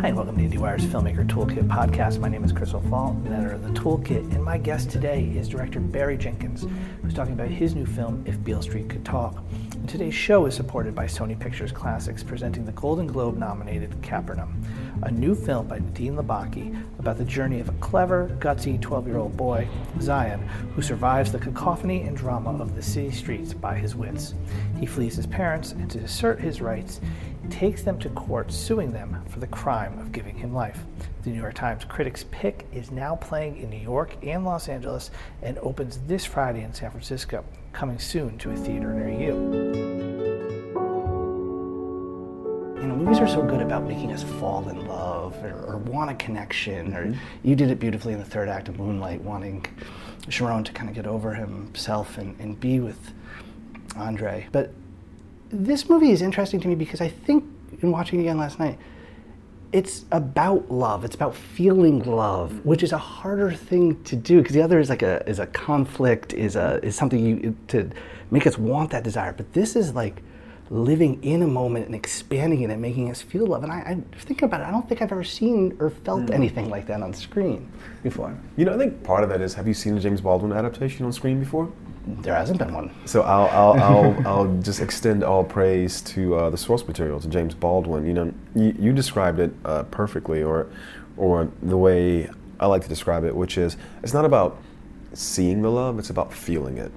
Hi, and welcome to IndieWire's Filmmaker Toolkit podcast. My name is Chris O'Falt, editor of the Toolkit, and my guest today is director Barry Jenkins, who's talking about his new film, If Beale Street Could Talk. And today's show is supported by Sony Pictures Classics, presenting the Golden Globe nominated Capernaum, a new film by Nadine Labaki about the journey of a clever, gutsy 12 year old boy, Zain, who survives the cacophony and drama of the city streets by his wits. He flees his parents, and to assert his rights, takes them to court, suing them for the crime of giving him life. The New York Times Critics' Pick is now playing in New York and Los Angeles and opens this Friday in San Francisco, coming soon to a theater near you. You know, movies are so good about making us fall in love or, or want a connection. Or Mm-hmm. you did it beautifully in the third act of Moonlight, wanting Chiron to kind of get over himself and, and be with Andre. But this movie is interesting to me because I think in watching it again last night, it's about love. It's about feeling love, which is a harder thing to do because the other is like a is a conflict, is a is something you to make us want that desire. But this is like living in a moment and expanding it and making us feel love. And I, I think about it. I don't think I've ever seen or felt hmm. anything like that on screen before. You know, I think part of that is have you seen a James Baldwin adaptation on screen before? There hasn't been one. So I'll I'll, I'll, I'll just extend all praise to uh, the source material to James Baldwin. You know, you, you described it uh, perfectly, or or the way I like to describe it, which is it's not about seeing the love; it's about feeling it.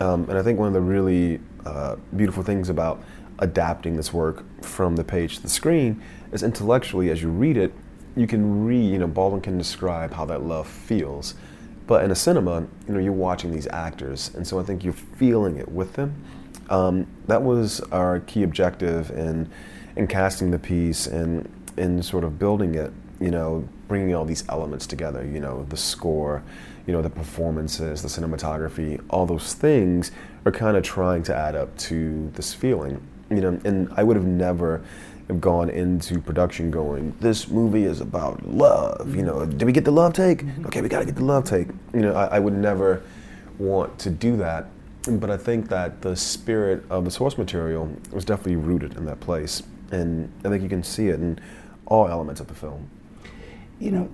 Um, and I think one of the really uh, beautiful things about adapting this work from the page to the screen is intellectually, as you read it, you can read. You know, Baldwin can describe how that love feels. But in a cinema, you know, you're watching these actors, and so I think you're feeling it with them. Um, that was our key objective in in casting the piece and in sort of building it. You know, bringing all these elements together. You know, the score, you know, the performances, the cinematography, all those things are kind of trying to add up to this feeling. You know, and I would have never have gone into production going, this movie is about love. You know, did we get the love take? Okay, we got to get the love take. You know, I, I would never want to do that. But I think that the spirit of the source material was definitely rooted in that place. And I think you can see it in all elements of the film. you know,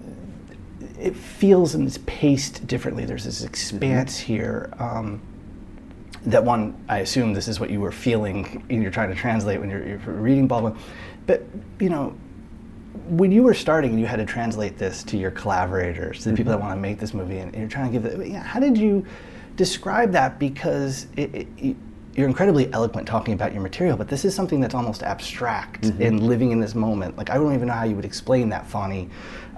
it feels and it's paced differently. There's this expanse here um, that one, I assume this is what you were feeling and you're trying to translate when you're, you're reading Baldwin. But, you know, when you were starting and you had to translate this to your collaborators, to the people that want to make this movie, and you're trying to give it, yeah, how did you describe that? Because it, it, it- you're incredibly eloquent talking about your material, but this is something that's almost abstract and living in this moment. Like I don't even know how you would explain that funny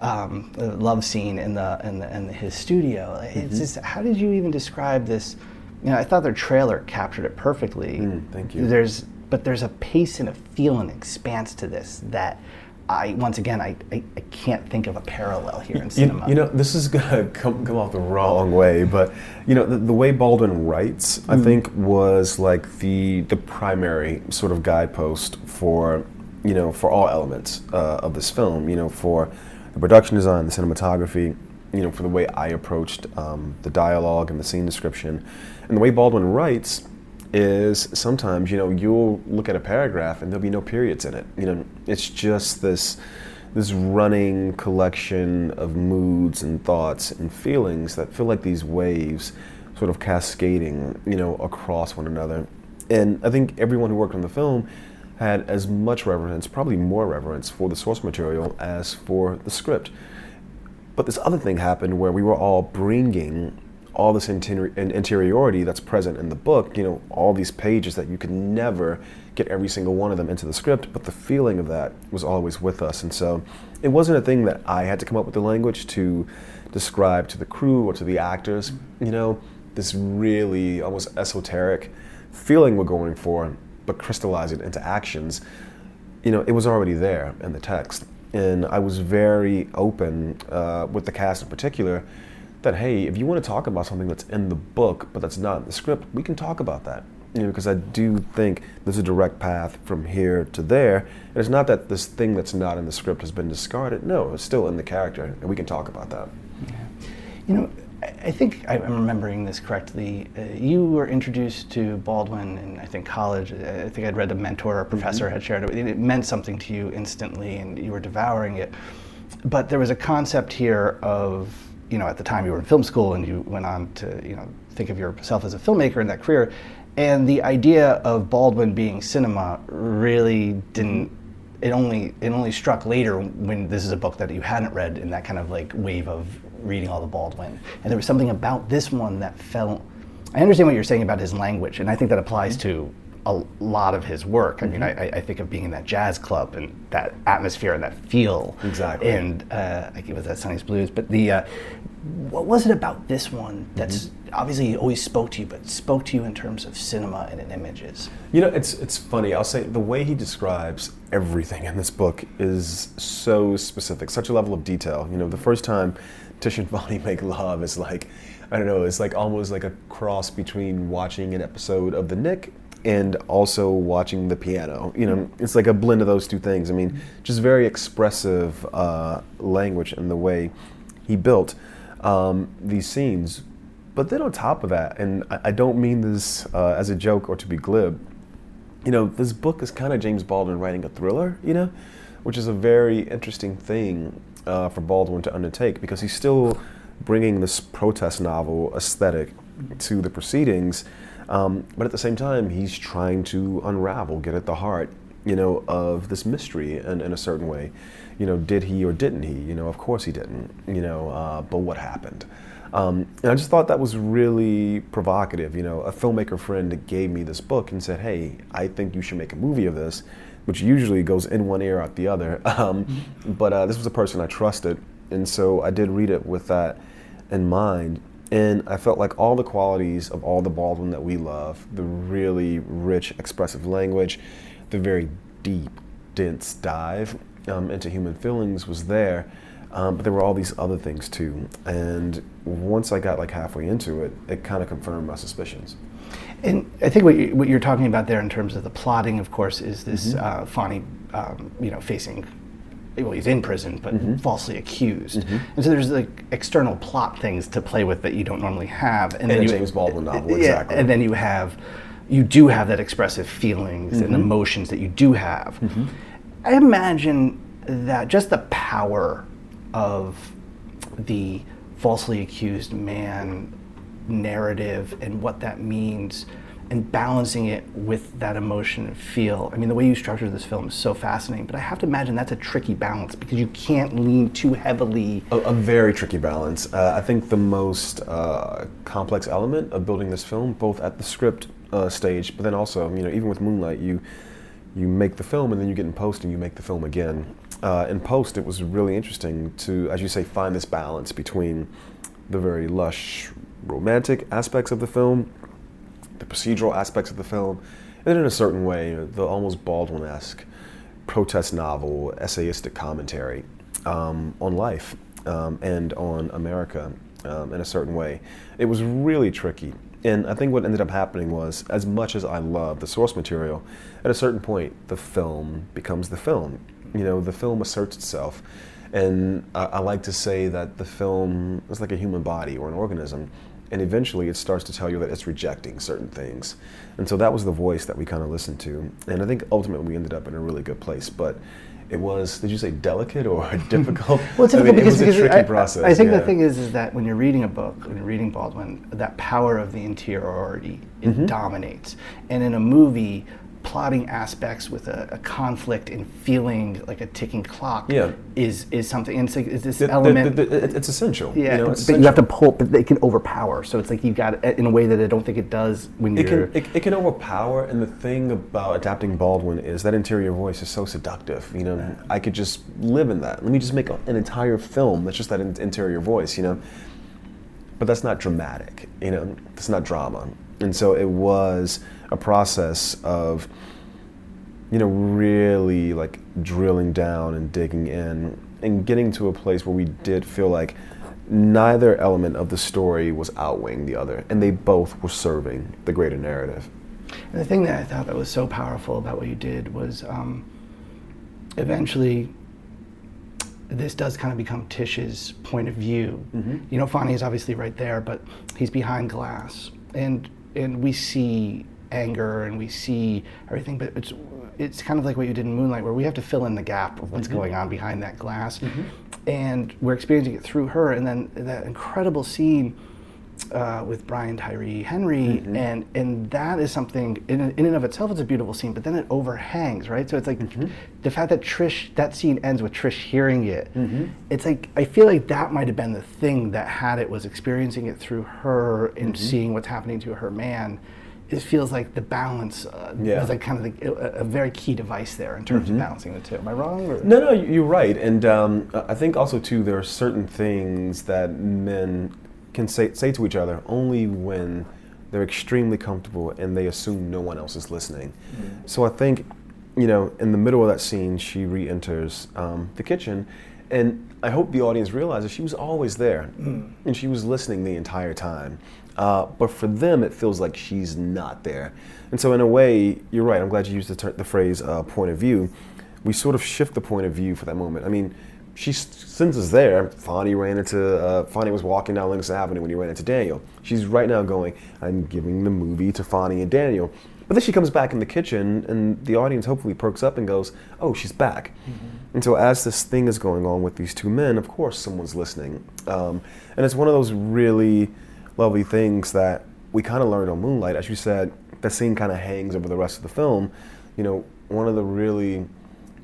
um, uh, love scene in the in, the, in his studio. It's just how did you even describe this? You know, I thought their trailer captured it perfectly. Mm, thank you. There's but there's a pace and a feel and expanse to this that I once again I, I, I can't think of a parallel here in You, cinema. you know, this is gonna come, come off the wrong way, but you know, the, the way Baldwin writes, I think, was like the the primary sort of guidepost for you know for all elements uh, of this film. You know, for the production design, the cinematography, you know, for the way I approached um, the dialogue and the scene description, and the way Baldwin writes is sometimes you know you'll look at a paragraph and there'll be no periods in it. You know, it's just this this running collection of moods and thoughts and feelings that feel like these waves sort of cascading, you know, across one another. And I think everyone who worked on the film had as much reverence, probably more reverence for the source material as for the script. But this other thing happened where we were all bringing all this interi- interiority that's present in the book, you know, all these pages that you could never get every single one of them into the script, but the feeling of that was always with us. And so it wasn't a thing that I had to come up with the language to describe to the crew or to the actors, you know, this really almost esoteric feeling we're going for, but crystallize it into actions you know, it was already there in the text. And I was very open uh, with the cast in particular that, hey, if you want to talk about something that's in the book but that's not in the script, we can talk about that. You know, because I do think there's a direct path from here to there. And it's not that this thing that's not in the script has been discarded. No, it's still in the character, and we can talk about that. You know, I think I'm remembering this correctly. Uh, you were introduced to Baldwin in, I think, college. I think I'd read a mentor or professor mm-hmm. had shared it. It meant something to you instantly, and you were devouring it. But there was a concept here of, you know, at the time you were in film school and you went on to, you know, think of yourself as a filmmaker in that career. And the idea of Baldwin being cinema really didn't it only it only struck later when this is a book that you hadn't read in that kind of like wave of reading all the Baldwin. And there was something about this one that felt. I understand what you're saying about his language, and I think that applies mm-hmm. to a lot of his work. I mean, mm-hmm. I, I, think of being in that jazz club and that atmosphere and that feel. Exactly. And uh, I give it was that Sonny's Blues, but the uh, what was it about this one that's mm-hmm. obviously always spoke to you, but spoke to you in terms of cinema and in images? You know, it's it's funny. I'll say the way he describes everything in this book is so specific, such a level of detail. You know, the first time Tish and Fonny make love is like. I don't know, it's like almost like a cross between watching an episode of The Knick and also watching the piano. You know, it's like a blend of those two things. I mean, just very expressive uh, language and the way he built um, these scenes. But then on top of that, and I, I don't mean this uh, as a joke or to be glib, you know, this book is kind of James Baldwin writing a thriller, you know, which is a very interesting thing uh, for Baldwin to undertake because he's still bringing this protest novel aesthetic to the proceedings um, but at the same time, he's trying to unravel, get at the heart, you know, of this mystery in, in a certain way. You know, did he or didn't he? You know, of course he didn't. You know, uh, but what happened? Um, and I just thought that was really provocative. You know, a filmmaker friend gave me this book and said, "Hey, I think you should make a movie of this," which usually goes in one ear out the other. Um, but uh, this was a person I trusted, and so I did read it with that in mind. And I felt like all the qualities of all the Baldwin that we love the really rich, expressive language, the very deep, dense dive um, into human feelings was there. Um, but there were all these other things too. And once I got like halfway into it, it kind of confirmed my suspicions. And I think what, you, are talking about there in terms of the plotting, of course, is this mm-hmm. uh, Fonny, um, you know, facing well, he's in prison, but mm-hmm. falsely accused. Mm-hmm. And so there's like external plot things to play with that you don't normally have. And then you, James Baldwin novel, yeah, exactly. And then you have, you do have that expressive feelings mm-hmm. and emotions that you do have. Mm-hmm. I imagine that just the power of the falsely accused man narrative and what that means and balancing it with that emotion and feel. I mean, the way you structure this film is so fascinating, but I have to imagine that's a tricky balance because you can't lean too heavily. A, a very tricky balance. Uh, I think the most uh, complex element of building this film, both at the script uh, stage, but then also, you know, even with Moonlight, you you make the film and then you get in post and you make the film again. Uh, in post, it was really interesting to, as you say, find this balance between the very lush romantic aspects of the film the procedural aspects of the film, and in a certain way, the almost Baldwin-esque protest novel, essayistic commentary um, on life um, and on America um, in a certain way. It was really tricky. And I think what ended up happening was, as much as I love the source material, at a certain point, the film becomes the film. You know, the film asserts itself. And I, I like to say that the film is like a human body or an organism and eventually it starts to tell you that it's rejecting certain things. And so that was the voice that we kind of listened to. And I think ultimately we ended up in a really good place. But it was, did you say delicate or difficult? well, it's difficult I mean, because, it was a tricky I, process. I think yeah. the thing is, is that when you're reading a book, when you're reading Baldwin, that power of the interiority, it mm-hmm. dominates. And in a movie, plotting aspects with a, a, conflict and feeling like a ticking clock yeah. is is something. And it's like is this the, element. The, the, it's essential. Yeah, you know, but essential. you have to pull, but it can overpower. So it's like you got it in a way that I don't think it does when it you're. Can, it, it, can overpower, and the thing about adapting Baldwin is that interior voice is so seductive. You know, I could just live in that. Let me just make an entire film that's just that interior voice. You know, but that's not dramatic. You know, it's not drama, and so it was a process of you know really like drilling down and digging in and getting to a place where we did feel like neither element of the story was outweighing the other and they both were serving the greater narrative and the thing that i thought that was so powerful about what you did was um, eventually this does kind of become Tish's point of view. Mm-hmm. You know, Fonny is obviously right there, but he's behind glass, and and we see anger and we see everything, but it's it's kind of like what you did in Moonlight, where we have to fill in the gap of what's mm-hmm. going on behind that glass, mm-hmm. and we're experiencing it through her, and then that incredible scene uh, with Brian Tyree Henry, and and that is something in, in and of itself. It's a beautiful scene, but then it overhangs, right? So it's like the fact that Trish that scene ends with Trish hearing it. It's like I feel like that might have been the thing that had it was experiencing it through her and seeing what's happening to her man. It feels like the balance uh, Yeah. is like kind of the, a, a very key device there in terms of balancing the two. Am I wrong? Or? No, no, you- you're right, and um, I think also too there are certain things that men can say say to each other only when they're extremely comfortable and they assume no one else is listening. So I think, you know, in the middle of that scene, she re-enters um, the kitchen, and I hope the audience realizes she was always there, and she was listening the entire time. Uh, but for them, it feels like she's not there, and so in a way, you're right. I'm glad you used the, ter- the phrase uh, "point of view." we sort of shift the point of view for that moment. I mean, she since is there. Fonny ran into uh, Fonny was walking down Lincoln Avenue when he ran into Daniel. She's right now going. I'm giving the movie to Fonny and Daniel. But then she comes back in the kitchen, and the audience hopefully perks up and goes, "Oh, she's back." And so as this thing is going on with these two men, of course someone's listening, um, and it's one of those really lovely things that we kind of learned on Moonlight. As you said, that scene kind of hangs over the rest of the film. You know, one of the really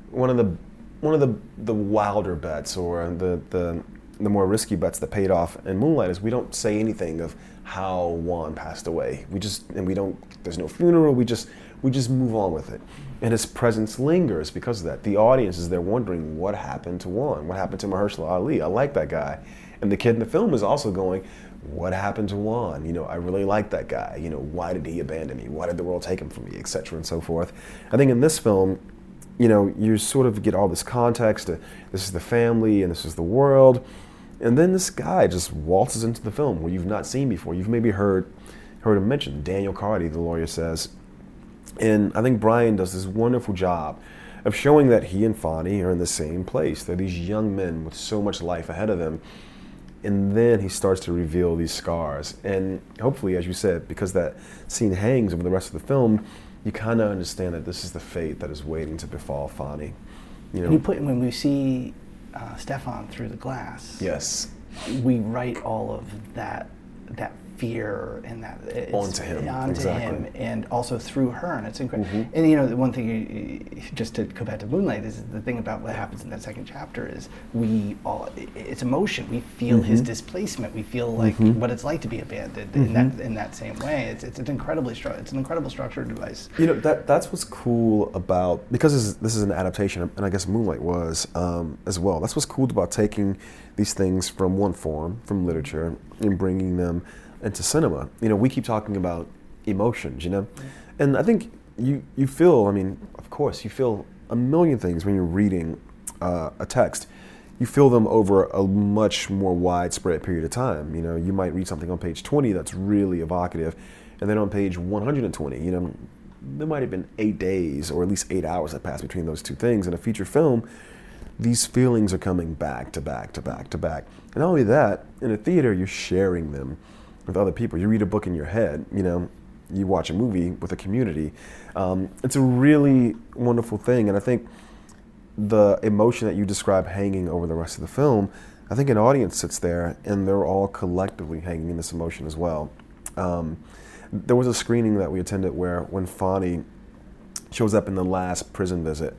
one of the one of the the wilder bets or the the the more risky bets that paid off in Moonlight is we don't say anything of how Juan passed away. We just and we don't. There's no funeral. We just we just move on with it, and his presence lingers because of that. The audience is there wondering what happened to Juan. What happened to Mahershala Ali? I like that guy, and the kid in the film is also going. What happened to Juan? You know, I really like that guy. You know, why did he abandon me? Why did the world take him from me, etc. and so forth. I think in this film, you know, you sort of get all this context. uh, This is the family and this is the world. And then this guy just waltzes into the film where you've not seen before. You've maybe heard heard him mentioned. Daniel Carty, the lawyer says. And I think Brian does this wonderful job of showing that he and Fonny are in the same place. They're these young men with so much life ahead of them. And then he starts to reveal these scars. And hopefully, as you said, because that scene hangs over the rest of the film, you kind of understand that this is the fate that is waiting to befall Fonny. You know, you put when we see uh, Stephan through the glass. yes, we write all of that that fear and that it's, Onto him, onto exactly. Mm-hmm. him, and also through her, and it's incredible. And you know, the one thing, you- just to go back to Moonlight, is the thing about what happens in that second chapter is we all it's emotion. We feel Mm-hmm. his displacement. We feel like what it's like to be abandoned in that in that same way. It's it's an incredibly stru- it's an incredible structured device. You know that that's what's cool about because this is, this is an adaptation, and I guess Moonlight was um, as well. That's what's cool about taking these things from one form, from literature, and bringing them into cinema. You know, we keep talking about emotions, you know, and I think you you feel. I mean, of course, you feel a million things when you're reading uh, a text. You feel them over a much more widespread period of time. You know, you might read something on page 20 that's really evocative, and then on page 120, you know, there might have been eight days or at least eight hours that passed between those two things. In a feature film, these feelings are coming back to back to back to back. And not only that, in a theater, you're sharing them with other people. You read a book in your head, you know, you watch a movie with a community. Um, it's a really wonderful thing. And I think the emotion that you describe hanging over the rest of the film, I think an audience sits there and they're all collectively hanging in this emotion as well. Um, there was a screening that we attended where when Fonny shows up in the last prison visit,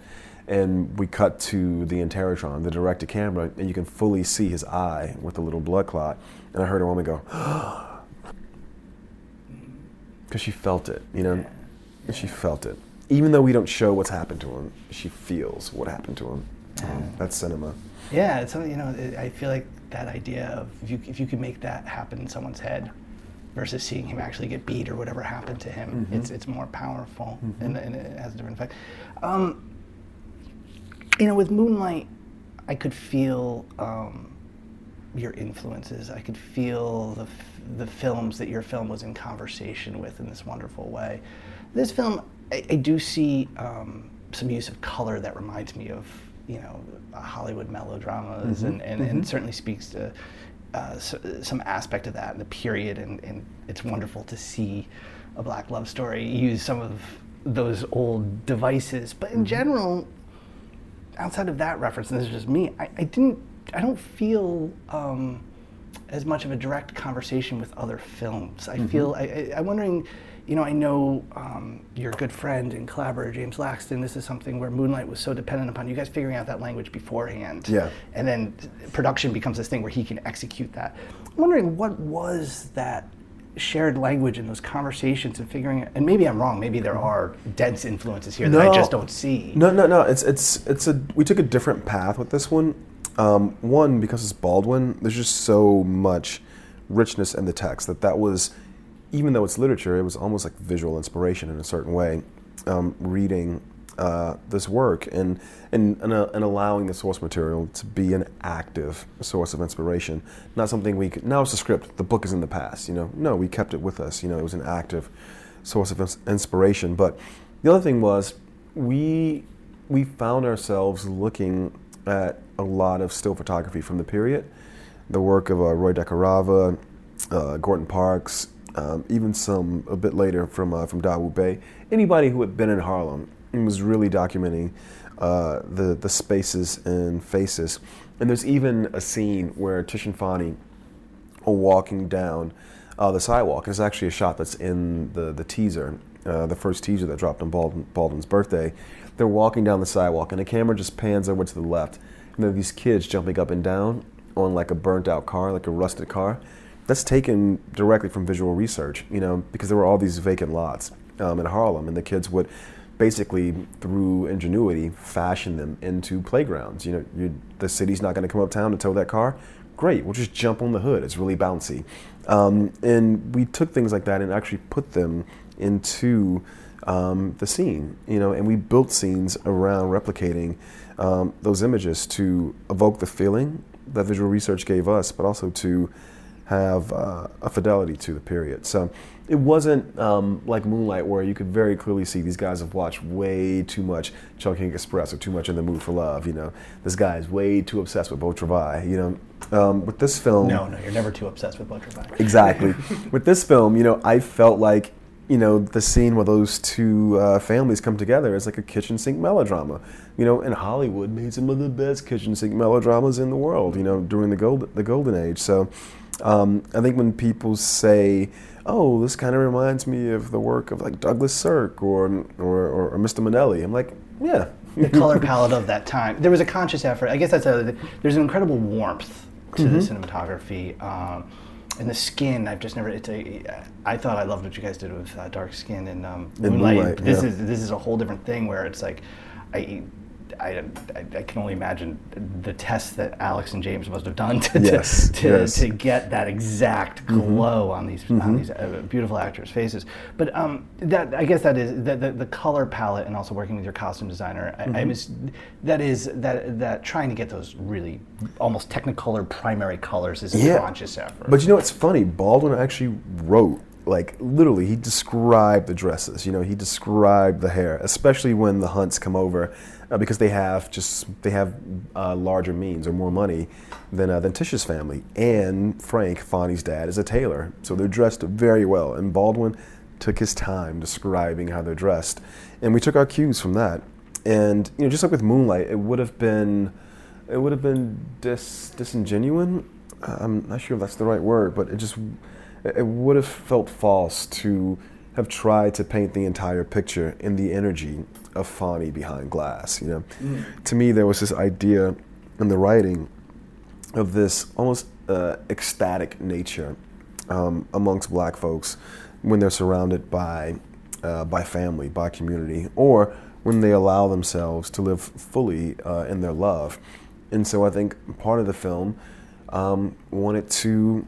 and we cut to the Interrotron, the direct to camera, and you can fully see his eye with the little blood clot. And I heard a woman go, because she felt it, you know, And she felt it. Even though we don't show what's happened to him, she feels what happened to him. Um, that's cinema. Yeah, it's something you know. it- I feel like that idea of if you if you could make that happen in someone's head, versus seeing him actually get beat or whatever happened to him, it's it's more powerful and, and it has a different effect. Um, you know, with Moonlight, I could feel um, your influences. I could feel the f- the films that your film was in conversation with in this wonderful way. This film, I, I do see um, some use of color that reminds me of you know Hollywood melodramas, mm-hmm. and, and, mm-hmm. and, certainly speaks to uh, so, some aspect of that in the period. And, and, it's wonderful to see a black love story use some of those old devices. But in mm-hmm. general, outside of that reference, and this is just me, I, I didn't, I don't feel. Um, as much of a direct conversation with other films. I mm-hmm. feel I, am wondering you know, I know um, your good friend and collaborator James Laxton. This is something where Moonlight was so dependent upon you guys figuring out that language beforehand. Yeah. And then production becomes this thing where he can execute that. I'm wondering what was that shared language in those conversations and figuring and maybe I'm wrong maybe there are dense influences here no. that I just don't see no no no it's it's it's a we took a different path with this one um, one because it's Baldwin there's just so much richness in the text that that was even though it's literature, it was almost like visual inspiration in a certain way. Um, reading uh, this work and and and, uh, and, allowing the source material to be an active source of inspiration, not something we could. Now it's a script. The book is in the past. You know, no, we kept it with us. You know, it was an active source of inspiration. But the other thing was we we found ourselves looking at a lot of still photography from the period, the work of uh, Roy DeCarava, uh, Gordon Parks, um, even some a bit later from uh, from Dawoud Bey. Anybody who had been in Harlem was really documenting uh, the the spaces and faces. And there's even a scene where Tish and Fonny are walking down uh, the sidewalk. It's actually a shot that's in the the teaser, uh, the first teaser that dropped on Baldwin, Baldwin's birthday. They're walking down the sidewalk, and the camera just pans over to the left, there are these kids jumping up and down on like a burnt out car, like a rusted car that's taken directly from visual research, you know, because there were all these vacant lots um, in Harlem, and the kids would basically, through ingenuity, fashion them into playgrounds. You know, you, the city's not going to come uptown to tow that car. Great, we'll just jump on the hood. It's really bouncy. Um, and we took things like that and actually put them into um, the scene, you know, and we built scenes around replicating um, those images to evoke the feeling that visual research gave us, but also to have uh, a fidelity to the period. So it wasn't um, like Moonlight, where you could very clearly see these guys have watched way too much Chungking Express or too much in the mood for love. You know, this guy is way too obsessed with Beau Travail. You know, um, with this film, no, no, you're never too obsessed with Beau Travail. Exactly. with this film, you know, I felt like you know, the scene where those two uh, families come together is like a kitchen sink melodrama. You know, and Hollywood made some of the best kitchen sink melodramas in the world. You know, during the gold the golden age. So, um, I think when people say, "Oh, this kind of reminds me of the work of like Douglas Sirk or or, or, or Mr. Minnelli," I'm like, "Yeah." the color palette of that time. There was a conscious effort. I guess that's a. There's an incredible warmth to mm-hmm. the cinematography. Um, and the skin, I've just never. It's a. I thought I loved what you guys did with uh, dark skin and um, moonlight. moonlight. This yeah. is this is a whole different thing where it's like, I I, I, I, can only imagine the tests that Alex and James must have done to, yes, to, to, yes. to, get that exact mm-hmm. glow mm-hmm. on these mm-hmm. on these uh, beautiful actors' faces. But um, that I guess that is the, the, the, color palette and also working with your costume designer. Mm-hmm. I, I was, that is that that trying to get those really almost technicolor primary colors is a conscious effort. But you know, it's funny. Baldwin actually wrote like literally he described the dresses you know he described the hair especially when the hunts come over uh, because they have just they have uh, larger means or more money than uh, than Tish's family. And Frank Fonny's dad is a tailor, so they're dressed very well. And Baldwin took his time describing how they're dressed, and we took our cues from that. And you know, just like with Moonlight, it would have been it would have been dis, disingenuous. I'm not sure if that's the right word, but it just it would have felt false to have tried to paint the entire picture in the energy of Fonny behind glass. You know, mm. to me there was this idea in the writing of this almost uh, ecstatic nature um, amongst Black folks when they're surrounded by uh, by family, by community, or when they allow themselves to live fully uh, in their love. And so I think part of the film um, wanted to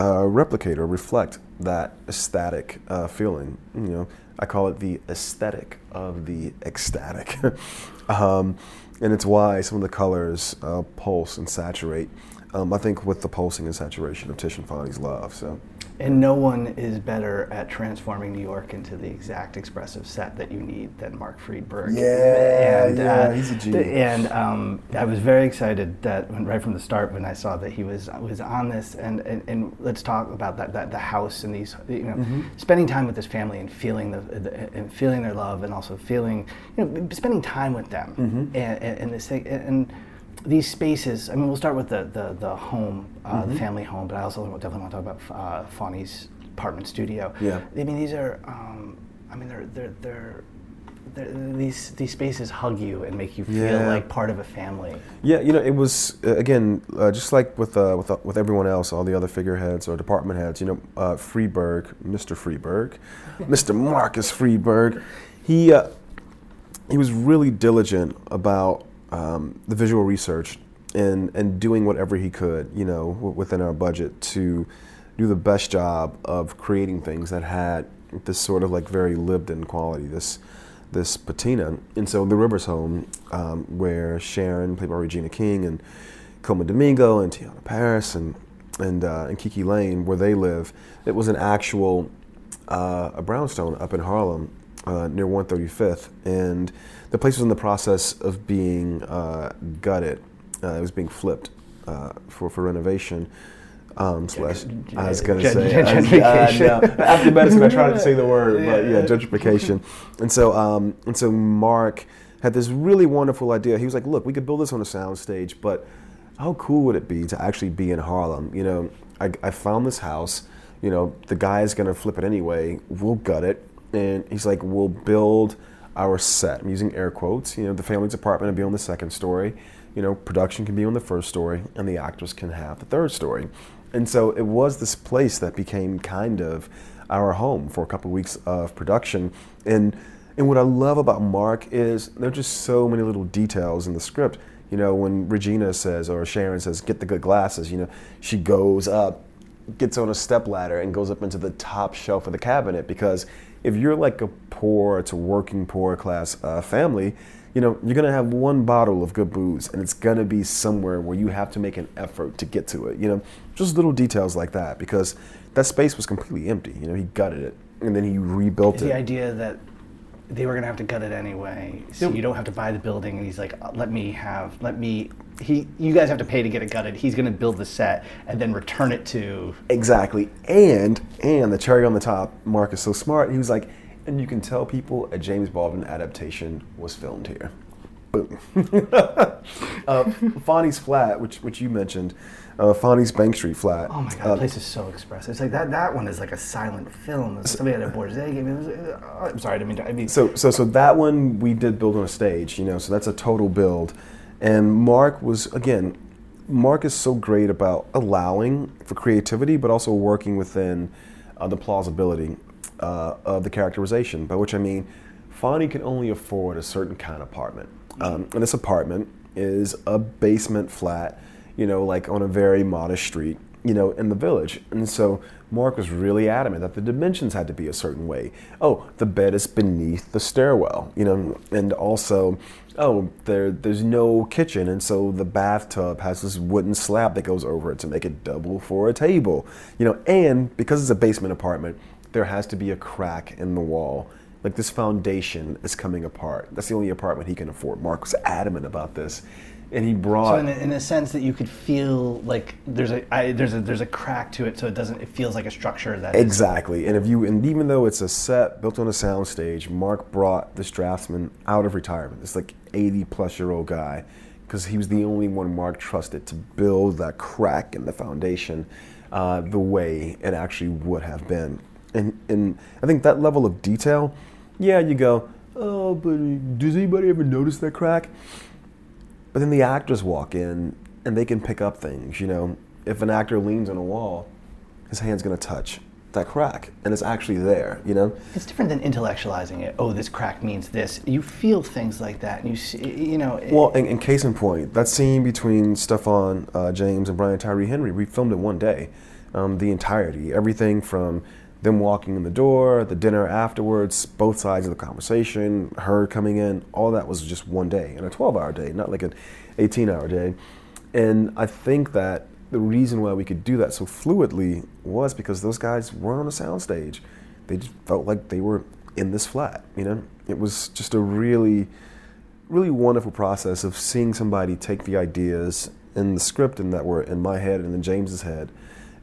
uh, replicate or reflect that ecstatic uh, feeling. You know, I call it the aesthetic of the ecstatic. um, and it's why some of the colors uh, pulse and saturate um, I think with the pulsing and saturation of Tish and Fonny's love. So. And no one is better at transforming New York into the exact expressive set that you need than Mark Friedberg. Yeah, and, yeah, uh, he's a genius. And um, I was very excited that when, right from the start when I saw that he was was on this. And, and, and let's talk about that, that the house and these you know mm-hmm. spending time with his family and feeling the, the, and feeling their love and also feeling you know spending time with them mm-hmm. and, and, and this thing and these spaces, I mean, we'll start with the, the, the home, uh, mm-hmm. the family home, but I also definitely want to talk about uh, Fonny's apartment studio. Yeah. I mean, these are, um, I mean, they're, they're, they're, they're, these these spaces hug you and make you feel yeah. like part of a family. Yeah, you know, it was uh, again uh, just like with uh, with uh, with everyone else, all the other figureheads or department heads. You know, uh, Friedberg, Mr. Friedberg, Mr. Marcus Friedberg, he uh, he was really diligent about um, the visual research and, and doing whatever he could, you know, within our budget to do the best job of creating things that had this sort of like very lived-in quality, this this patina. And so the Rivers home, um, where Sharon, played by Regina King, and Colman Domingo and Teyonah Parris, and and uh, and KiKi Layne, where they live, it was an actual uh, a brownstone up in Harlem uh, near 135th, and the place was in the process of being uh, gutted. Uh, it was being flipped uh, for for renovation. Um, slash, I was gonna say gentrification. After medicine, I tried to say the word, but yeah, gentrification. And so, um, and so Mark had this really wonderful idea. He was like, "Look, we could build this on a soundstage, but how cool would it be to actually be in Harlem? You know, I, I found this house. You know, the guy is gonna flip it anyway. We'll gut it and he's like, we'll build our set. I'm using air quotes. You know, the family's apartment will be on the second story. You know, production can be on the first story, and the actors can have the third story. And so it was this place that became kind of our home for a couple of weeks of production. And and what I love about Mark is there are just so many little details in the script. You know, when Regina says or Sharon says, "Get the good glasses," you know, she goes up, gets on a step ladder, and goes up into the top shelf of the cabinet because if you're like a poor to working poor class uh, family, you know, you're gonna have one bottle of good booze and it's gonna be somewhere where you have to make an effort to get to it. You know, just little details like that because that space was completely empty. You know, he gutted it and then he rebuilt the it. The idea that they were gonna have to gut it anyway, so you don't have to buy the building. And he's like, uh, let me have, let me he you guys have to pay to get it gutted. He's going to build the set and then return it to exactly. And and the cherry on the top, Mark is so smart. He was like, and you can tell people a James Baldwin adaptation was filmed here. Boom. uh, Fonny's flat, which which you mentioned, uh, Fonny's Bank Street flat. Oh my god, uh, the place is so expressive. It's like that. That one is like a silent film. Somebody had a game. Was, uh, I'm sorry, I mean, I mean. So so so that one we did build on a stage. You know, so that's a total build. And Mark was, again, Mark is so great about allowing for creativity, but also working within uh, the plausibility uh, of the characterization. By which I mean, Fonny can only afford a certain kind of apartment. Um, and this apartment is a basement flat, you know, like on a very modest street, you know, in the village. And so Mark was really adamant that the dimensions had to be a certain way. Oh, the bed is beneath the stairwell, you know, and also, oh, there there's no kitchen, and so the bathtub has this wooden slab that goes over it to make it double for a table, you know, and because it's a basement apartment, there has to be a crack in the wall. Like this foundation is coming apart. That's the only apartment he can afford. Mark was adamant about this and he brought. So in a, in a sense that you could feel like there's a I, there's a there's a crack to it, so it doesn't it feels like a structure that exactly. Is, and if you and even though it's a set built on a soundstage, Mark brought this draftsman out of retirement. This like 80 plus year old guy, because he was the only one Mark trusted to build that crack in the foundation, uh, the way it actually would have been. And and I think that level of detail, yeah, you go, oh, but does anybody ever notice that crack? But then the actors walk in and they can pick up things. You know, if an actor leans on a wall, his hand's going to touch that crack and it's actually there you know it's different than intellectualizing it oh this crack means this you feel things like that and you see you know it, well in, in, case in point that scene between stephan uh, james and brian tyree henry we filmed it one day um, the entirety everything from them walking in the door, the dinner afterwards, both sides of the conversation, her coming in, all that was just one day, and a 12 hour day, not like an 18 hour day. And I think that the reason why we could do that so fluidly was because those guys weren't on a soundstage. They just felt like they were in this flat. You know, it was just a really, really wonderful process of seeing somebody take the ideas in the script and that were in my head and in James's head,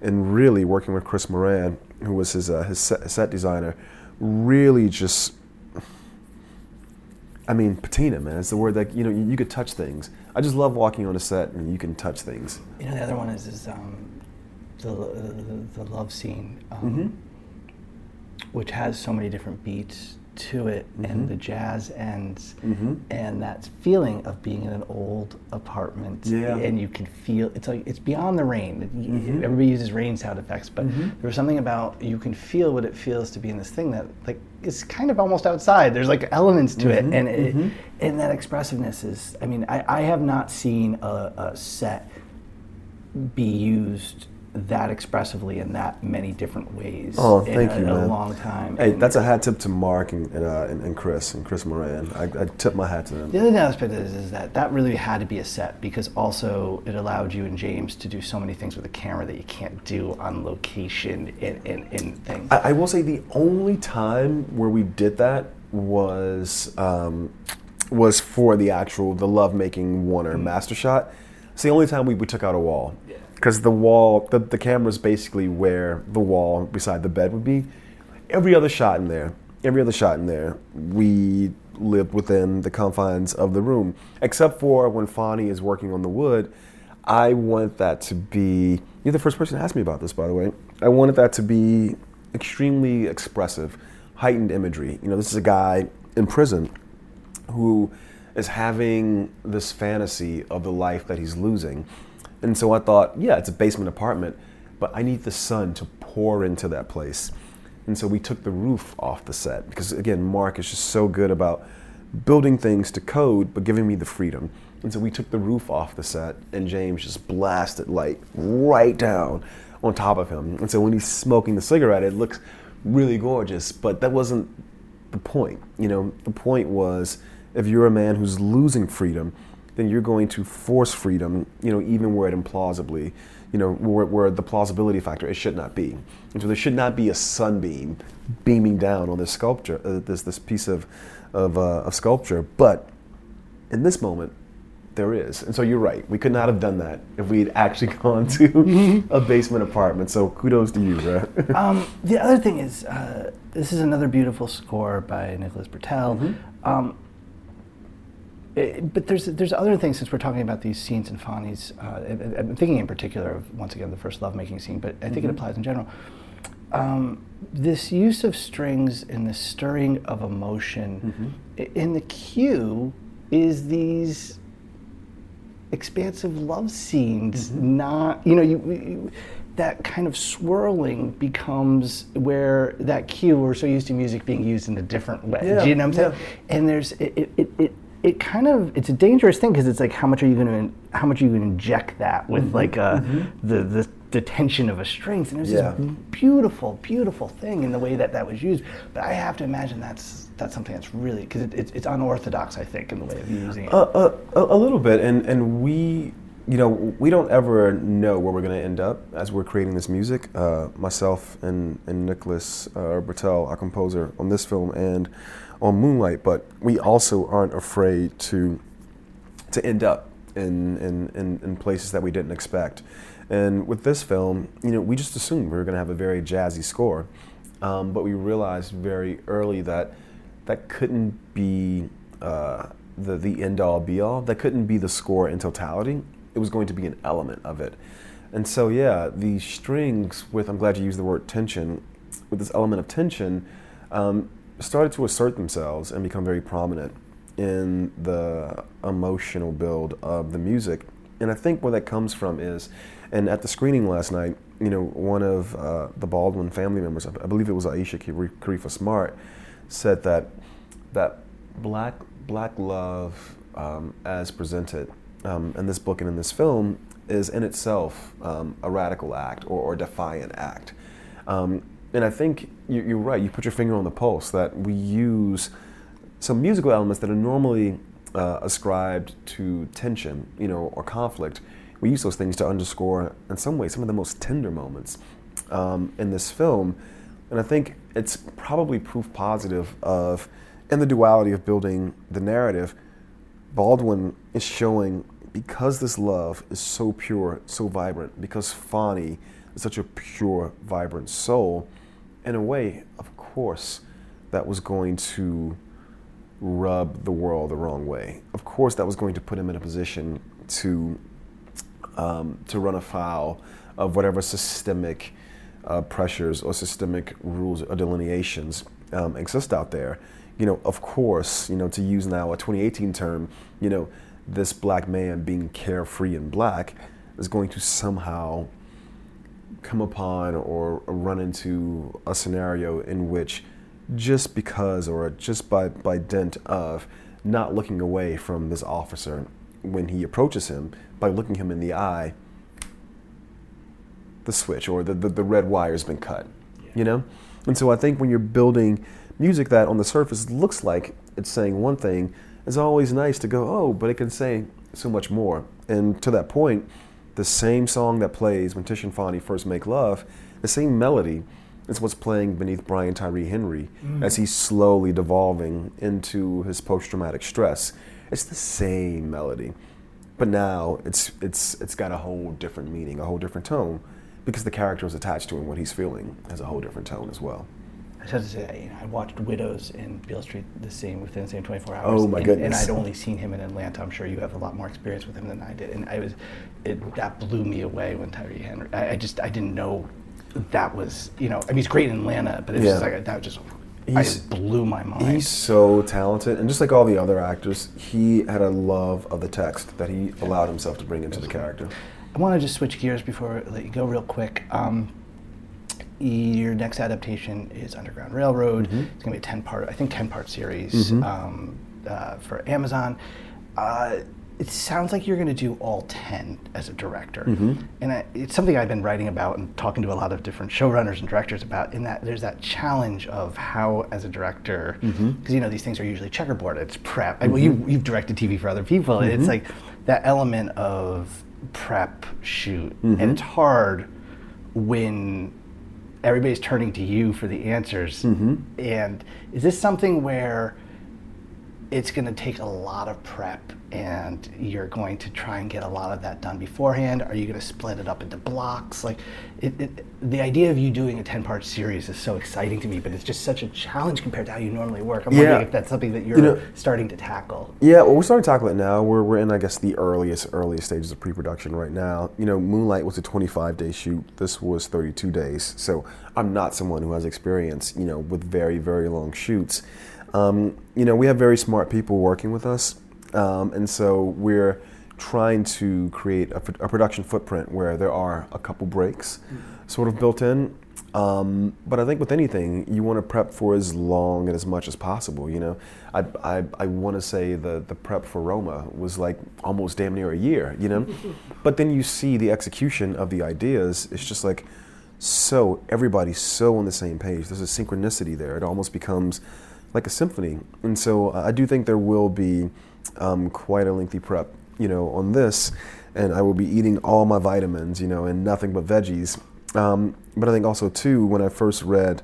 and really working with Chris Moran, who was his uh, his set, set designer, really just. I mean, patina, man. It's the word that you know you, you could touch things. I just love walking on a set and you can touch things. You know, the other one is is um, the, the, the love scene, um, Mm-hmm. which has so many different beats to it, Mm-hmm. and the jazz ends, and that feeling of being in an old apartment, Yeah. and you can feel it's like it's beyond the rain. Mm-hmm. Everybody uses rain sound effects, but there was something about you can feel what it feels to be in this thing that like is kind of almost outside. There's like elements to Mm-hmm. it, and it, and that expressiveness is. I mean, I, I have not seen a, a set be used that expressively in that many different ways Oh, in thank a, you, a long time. Hey, And that's a hat tip to Mark and and, uh, and, and Chris and Chris Moran. I, I tip my hat to them. the other aspect is, is that that really had to be a set because also it allowed you and James to do so many things with a camera that you can't do on location in, in, in things. I, I will say the only time where we did that was um, was for the actual the lovemaking Warner master shot. It's the only time we, we took out a wall because the wall the, the camera's basically where the wall beside the bed would be. Every other shot in there, every other shot in there, we lived within the confines of the room, except for when Fonny is working on the wood. I want that to be. You're the first person to ask me about this, by the way. I wanted that to be extremely expressive, heightened imagery. You know, this is a guy in prison who is having this fantasy of the life that he's losing. And so I thought, yeah, it's a basement apartment, but I need the sun to pour into that place. And so we took the roof off the set because, again, Mark is just so good about building things to code, but giving me the freedom. And so we took the roof off the set, and James just blasted light right down on top of him. And so when he's smoking the cigarette, it looks really gorgeous, but that wasn't the point. You know, the point was if you're a man who's losing freedom, then you're going to force freedom, you know, even where it implausibly, you know, where, where the plausibility factor, it should not be. And so there should not be a sunbeam beaming down on this sculpture, uh, this, this piece of, of, uh, of sculpture. But in this moment, there is. And so you're right. We could not have done that if we had actually gone to a basement apartment. So kudos to you, right? um, the other thing is, uh, this is another beautiful score by Nicholas Britell. Mm-hmm. Um, it- but there's there's other things since we're talking about these scenes and Fonny's. Uh, I'm thinking in particular of once again the first lovemaking scene, but I think Mm-hmm. it applies in general. Um, this use of strings and the stirring of emotion Mm-hmm. in the cue is these expansive love scenes Mm-hmm. not you know you, you that kind of swirling becomes where that cue we're so used to music being used in a different way Yeah, Do you know what i'm saying yeah. and there's it it, it, it it kind of it's a dangerous thing because it's like how much are you going to how much are you going to inject that with like uh, the, the the tension of a strings and there's Yeah. this beautiful beautiful thing in the way that that was used. But i have to imagine that's that's something that's really because it, it's it's unorthodox i think in the way of using it. Uh, a, a little bit, and and we, you know, we don't ever know where we're going to end up as we're creating this music. Uh, myself and and Nicholas uh, Britell, our composer on this film and on Moonlight, but we also aren't afraid to to end up in in, in, in places that we didn't expect. And with this film, you know, we just assumed we were going to have a very jazzy score, um, but we realized very early that that couldn't be uh, the the end all be all. That couldn't be the score in totality. It was going to be an element of it. And so, yeah, the strings with I'm glad you used the word tension, with this element of tension, um, started to assert themselves and become very prominent in the emotional build of the music. And I think where that comes from is, and at the screening last night, you know, one of uh, the Baldwin family members, I believe it was Aisha Kari- Karefa-Smart, said that that black black love um, as presented um, in this book and in this film is in itself um, a radical act or, or defiant act. And I think you, you're right. You put your finger on the pulse that we use some musical elements that are normally uh, ascribed to tension, you know, or conflict. we use those things to underscore, in some ways, some of the most tender moments um, in this film. And I think it's probably proof positive of, in the duality of building the narrative, Baldwin is showing because this love is so pure, so vibrant, because Fonny is such a pure, vibrant soul, in a way, of course, that was going to rub the world the wrong way. Of course, that was going to put him in a position to um, to run afoul of whatever systemic uh, pressures or systemic rules or delineations um, exist out there. You know, of course, you know, to use now a 2018 term, you know, this black man being carefree and black is going to somehow come upon or, run into a scenario in which just because or just by, by dint of not looking away from this officer when he approaches him, by looking him in the eye, the switch or the, the, the red wire's been cut. You know? And so I think when you're building music that on the surface looks like it's saying one thing, it's always nice to go, oh, but it can say so much more. And to that point, the same song that plays when Tish and Fonny first make love, the same melody is what's playing beneath Brian Tyree Henry mm. as he's slowly devolving into his post-traumatic stress. It's the same melody, but now it's it's it's got a whole different meaning, a whole different tone, because the character is attached to him. What he's feeling has a whole different tone as well. I have to say, you know, I watched Widows in Beale Street the same within the same 24 hours. Oh my and, goodness! And I'd only seen him in Atlanta. I'm sure you have a lot more experience with him than I did, and I was, it, that blew me away when Tyree Henry. I, I, just I didn't know that was you know I mean he's great in Atlanta, but it's yeah. just like that just he's, blew my mind. He's so talented, and just like all the other actors, he had a love of the text that he allowed himself to bring into the character. I want to just switch gears before I let you go real quick. Um, your next adaptation is Underground Railroad. Mm-hmm. It's going to be a ten part, I think, ten part series mm-hmm. um, uh, for Amazon. Uh, it sounds like you're going to do all 10 as a director. Mm-hmm. And I, it's something I've been writing about and talking to a lot of different showrunners and directors about, in that there's that challenge of how, as a director, because mm-hmm. you know, these things are usually checkerboard, it's prep. Mm-hmm. well, you, you've directed TV for other people, it's mm-hmm. like that element of prep shoot. And mm-hmm. it's hard when everybody's turning to you for the answers. Mm-hmm. And is this something where it's going to take a lot of prep and you're going to try and get a lot of that done beforehand. Are you going to split it up into blocks? Like it, it, the idea of you doing a 10 part series is so exciting to me but it's just such a challenge compared to how you normally work. I'm yeah. wondering if that's something that you're you know, starting to tackle. Yeah well we're starting to tackle it now. We're, we're in i guess the earliest earliest stages of pre-production right now. You know moonlight was a 25 day shoot. This was 32 days. So i'm not someone who has experience you know with very very long shoots um, you know, we have very smart people working with us, um, and so we're trying to create a, a, production footprint where there are a couple breaks sort of built in. Um, but I think with anything, you want to prep for as long and as much as possible. You know, I, I, I want to say the, the prep for Roma was like almost damn near a year, you know? but then you see the execution of the ideas, it's just like so, everybody's so on the same page. There's a synchronicity there. It almost becomes like a symphony. And so uh, I do think there will be um, quite a lengthy prep, you know, on this, and I will be eating all my vitamins, you know, and nothing but veggies. Um, but I think also too, when I first read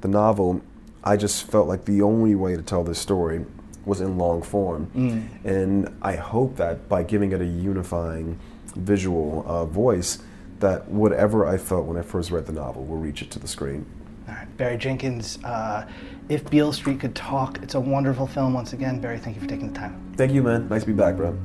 the novel, I just felt like the only way to tell this story was in long form, mm. and I hope that by giving it a unifying visual uh, voice, that whatever I felt when I first read the novel will reach it to the screen. All right, Barry Jenkins. Uh, if Beale Street Could Talk, it's a wonderful film. Once again, Barry, thank you for taking the time. Thank you, man. Nice to be back, bro.